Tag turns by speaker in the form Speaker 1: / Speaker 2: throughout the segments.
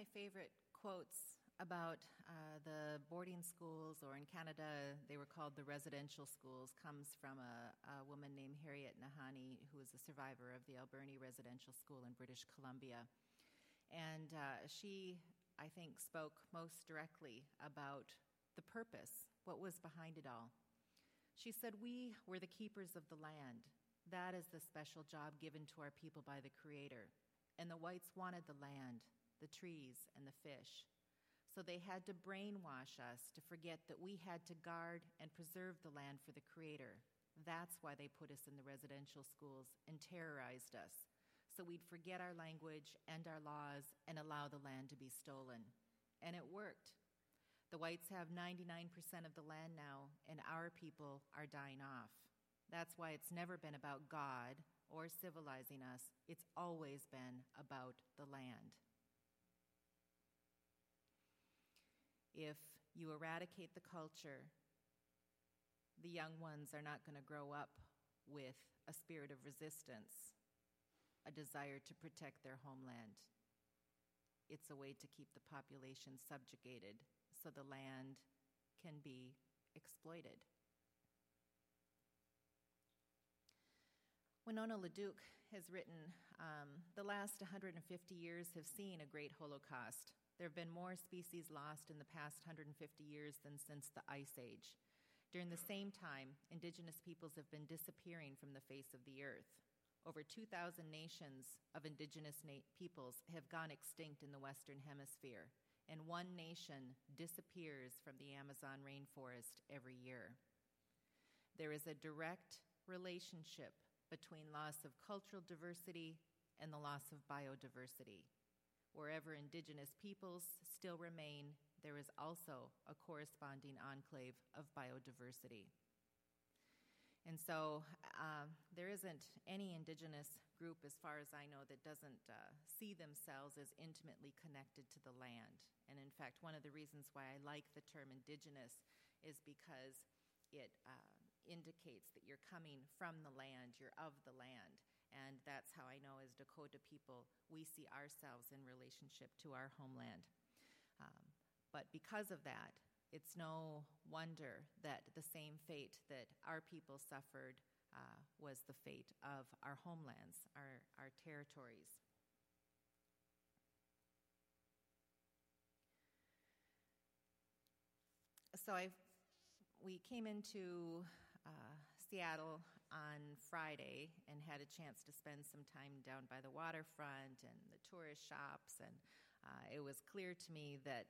Speaker 1: my favorite quotes about uh, the boarding schools, or in Canada, they were called the residential schools, comes from a, a woman named Harriet Nahanee, who was a survivor of the Alberni Residential School in British Columbia. And uh, she, I think, spoke most directly about the purpose, what was behind it all. She said, We were the keepers of the land. That is the special job given to our people by the Creator. And the whites wanted the land, the trees, and the fish. So they had to brainwash us to forget that we had to guard and preserve the land for the Creator. That's why they put us in the residential schools and terrorized us. So we'd forget our language and our laws and allow the land to be stolen. And it worked. The whites have 99% of the land now, and our people are dying off. That's why it's never been about God or civilizing us, it's always been about the land. If you eradicate the culture, the young ones are not going to grow up with a spirit of resistance, a desire to protect their homeland. It's a way to keep the population subjugated so the land can be exploited. Winona LaDuke has written um, The last 150 years have seen a great Holocaust there have been more species lost in the past 150 years than since the Ice Age. During the same time, indigenous peoples have been disappearing from the face of the earth. Over 2,000 nations of indigenous na- peoples have gone extinct in the Western Hemisphere, and one nation disappears from the Amazon rainforest every year. There is a direct relationship between loss of cultural diversity and the loss of biodiversity. Wherever indigenous peoples still remain, there is also a corresponding enclave of biodiversity. And so uh, there isn't any indigenous group, as far as I know, that doesn't uh, see themselves as intimately connected to the land. And in fact, one of the reasons why I like the term indigenous is because it uh, indicates that you're coming from the land, you're of the land. And that's how I know, as Dakota people, we see ourselves in relationship to our homeland. Um, but because of that, it's no wonder that the same fate that our people suffered uh, was the fate of our homelands, our, our territories. So I, we came into uh, Seattle on Friday and had a chance to spend some time down by the waterfront and the tourist shops. And uh, it was clear to me that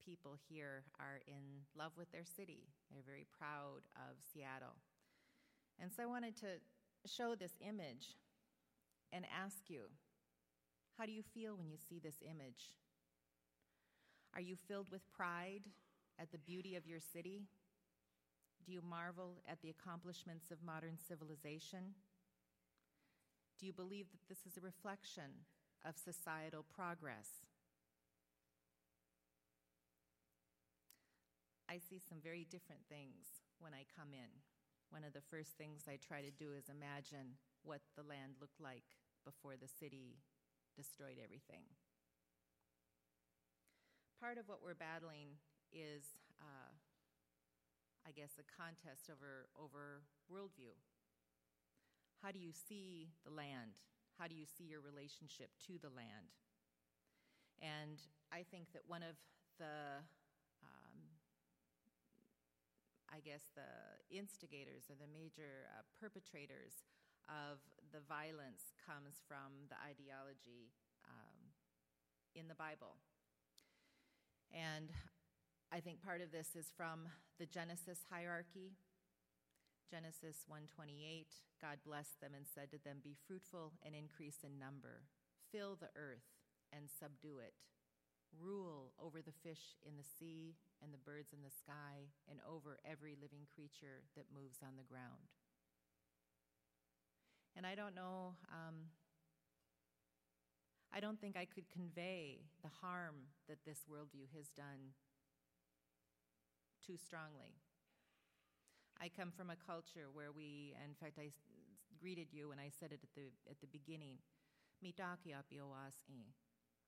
Speaker 1: people here are in love with their city. They're very proud of Seattle. And so I wanted to show this image and ask you how do you feel when you see this image? Are you filled with pride at the beauty of your city? Do you marvel at the accomplishments of modern civilization? Do you believe that this is a reflection of societal progress? I see some very different things when I come in. One of the first things I try to do is imagine what the land looked like before the city destroyed everything. Part of what we're battling is uh, I guess, a contest over, over worldview. How do you see the land? How do you see your relationship to the land? And I think that one of the, um, I guess, the instigators or the major uh, perpetrators of the violence comes from the ideology um, in the Bible. And I think part of this is from the Genesis hierarchy. Genesis 1:28, God blessed them and said to them, "Be fruitful and increase in number, fill the earth and subdue it. Rule over the fish in the sea and the birds in the sky and over every living creature that moves on the ground." And I don't know um, I don't think I could convey the harm that this worldview has done too strongly. I come from a culture where we, in fact, I greeted you and I said it at the, at the beginning,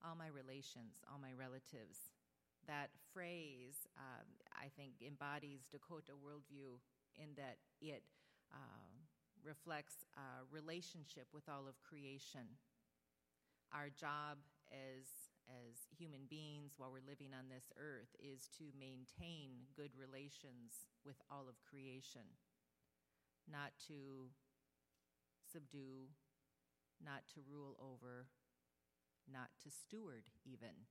Speaker 1: all my relations, all my relatives. That phrase, um, I think, embodies Dakota worldview in that it uh, reflects a relationship with all of creation. Our job as, as human beings while we're living on this earth is to maintain good relations with all of creation, not to subdue, not to rule over, not to steward, even.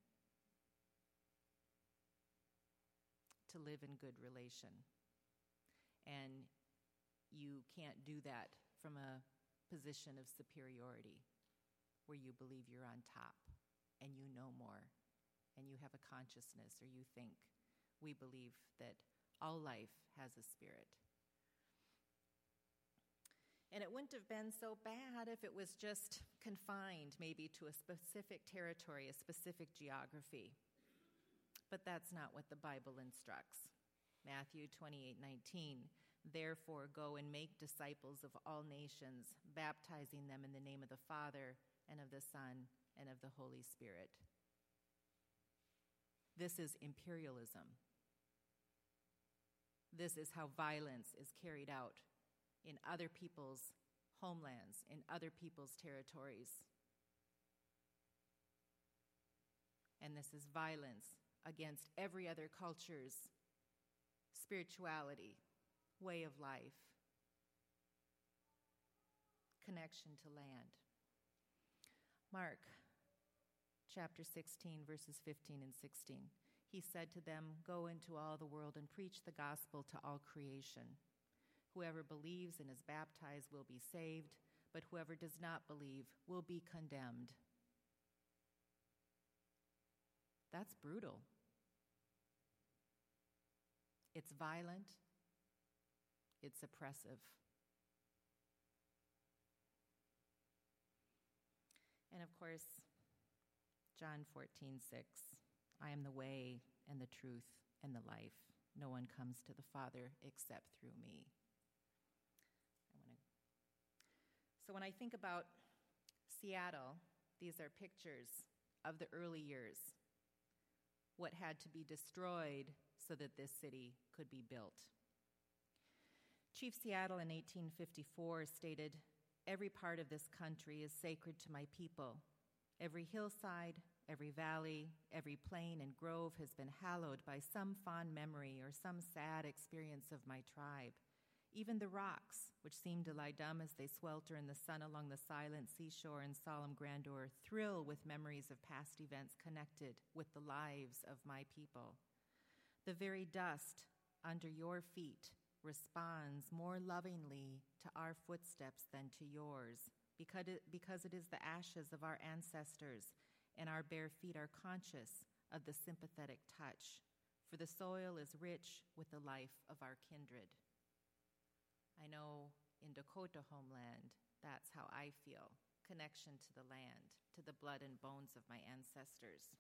Speaker 1: To live in good relation. And you can't do that from a position of superiority where you believe you're on top more and you have a consciousness or you think. We believe that all life has a spirit. And it wouldn't have been so bad if it was just confined maybe to a specific territory, a specific geography. But that's not what the Bible instructs. Matthew 28 19. Therefore, go and make disciples of all nations, baptizing them in the name of the Father, and of the Son, and of the Holy Spirit. This is imperialism. This is how violence is carried out in other people's homelands, in other people's territories. And this is violence against every other culture's spirituality, way of life, connection to land. Mark chapter 16, verses 15 and 16. He said to them, Go into all the world and preach the gospel to all creation. Whoever believes and is baptized will be saved, but whoever does not believe will be condemned. That's brutal. It's violent, it's oppressive. And of course, John 14, 6. I am the way and the truth and the life. No one comes to the Father except through me. So when I think about Seattle, these are pictures of the early years, what had to be destroyed so that this city could be built. Chief Seattle in 1854 stated Every part of this country is sacred to my people. Every hillside, every valley, every plain and grove has been hallowed by some fond memory or some sad experience of my tribe. Even the rocks, which seem to lie dumb as they swelter in the sun along the silent seashore in solemn grandeur, thrill with memories of past events connected with the lives of my people. The very dust under your feet responds more lovingly to our footsteps than to yours, because it, is the ashes of our ancestors, and our bare feet are conscious of the sympathetic touch, for the soil is rich with the life of our kindred. I know in Dakota homeland, that's how I feel connection to the land, to the blood and bones of my ancestors.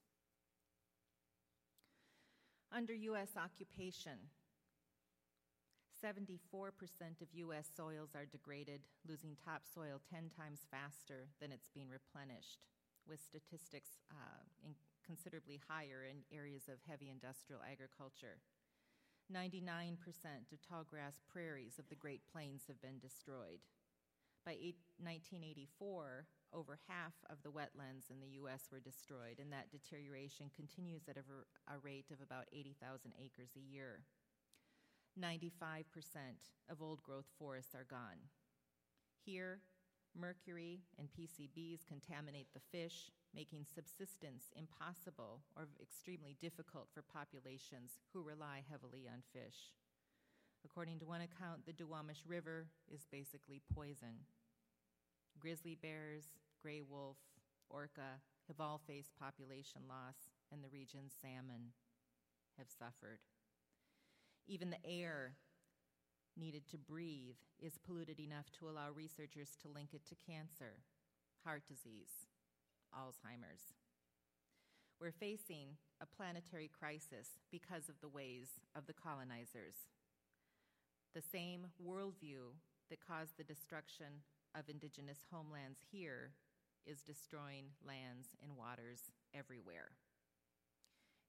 Speaker 1: Under U.S. occupation, 74% of U.S. soils are degraded, losing topsoil 10 times faster than it's being replenished, with statistics uh, considerably higher in areas of heavy industrial agriculture. 99% of tall grass prairies of the Great Plains have been destroyed. By 1984, over half of the wetlands in the U.S. were destroyed, and that deterioration continues at a, a rate of about 80,000 acres a year. 95% of old growth forests are gone. Here, mercury and PCBs contaminate the fish, making subsistence impossible or extremely difficult for populations who rely heavily on fish. According to one account, the Duwamish River is basically poison. Grizzly bears, gray wolf, orca have all faced population loss, and the region's salmon have suffered. Even the air needed to breathe is polluted enough to allow researchers to link it to cancer, heart disease, Alzheimer's. We're facing a planetary crisis because of the ways of the colonizers. The same worldview that caused the destruction of indigenous homelands here is destroying lands and waters everywhere.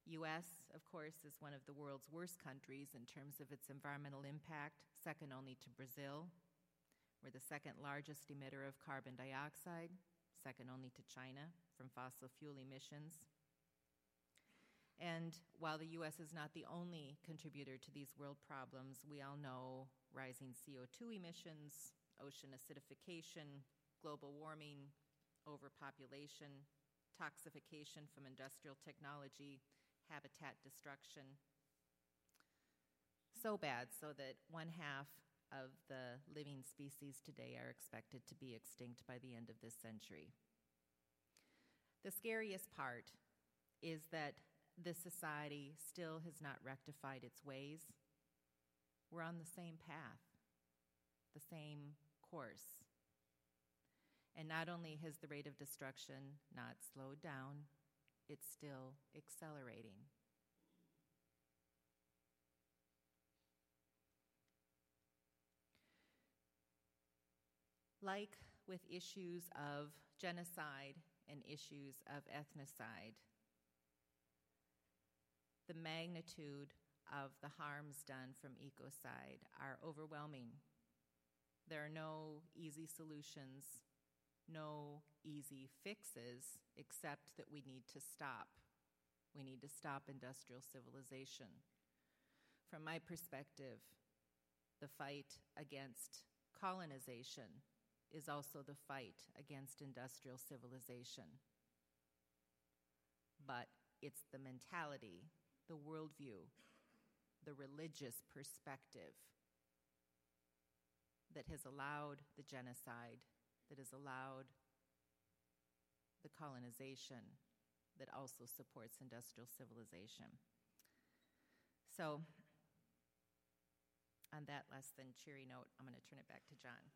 Speaker 1: US, of course, is one of the world's worst countries in terms of its environmental impact, second only to Brazil. We're the second largest emitter of carbon dioxide, second only to China from fossil fuel emissions. And while the U.S. is not the only contributor to these world problems, we all know rising CO2 emissions, ocean acidification, global warming, overpopulation, toxification from industrial technology, habitat destruction. So bad, so that one half of the living species today are expected to be extinct by the end of this century. The scariest part is that this society still has not rectified its ways. We're on the same path, the same course. And not only has the rate of destruction not slowed down, it's still accelerating. Like with issues of genocide and issues of ethnocide, the magnitude of the harms done from ecocide are overwhelming. There are no easy solutions no easy fixes except that we need to stop. We need to stop industrial civilization. From my perspective, the fight against colonization is also the fight against industrial civilization. But it's the mentality, the worldview, the religious perspective that has allowed the genocide that has allowed the colonization that also supports industrial civilization. So, on that less than cheery note, I'm going to turn it back to John.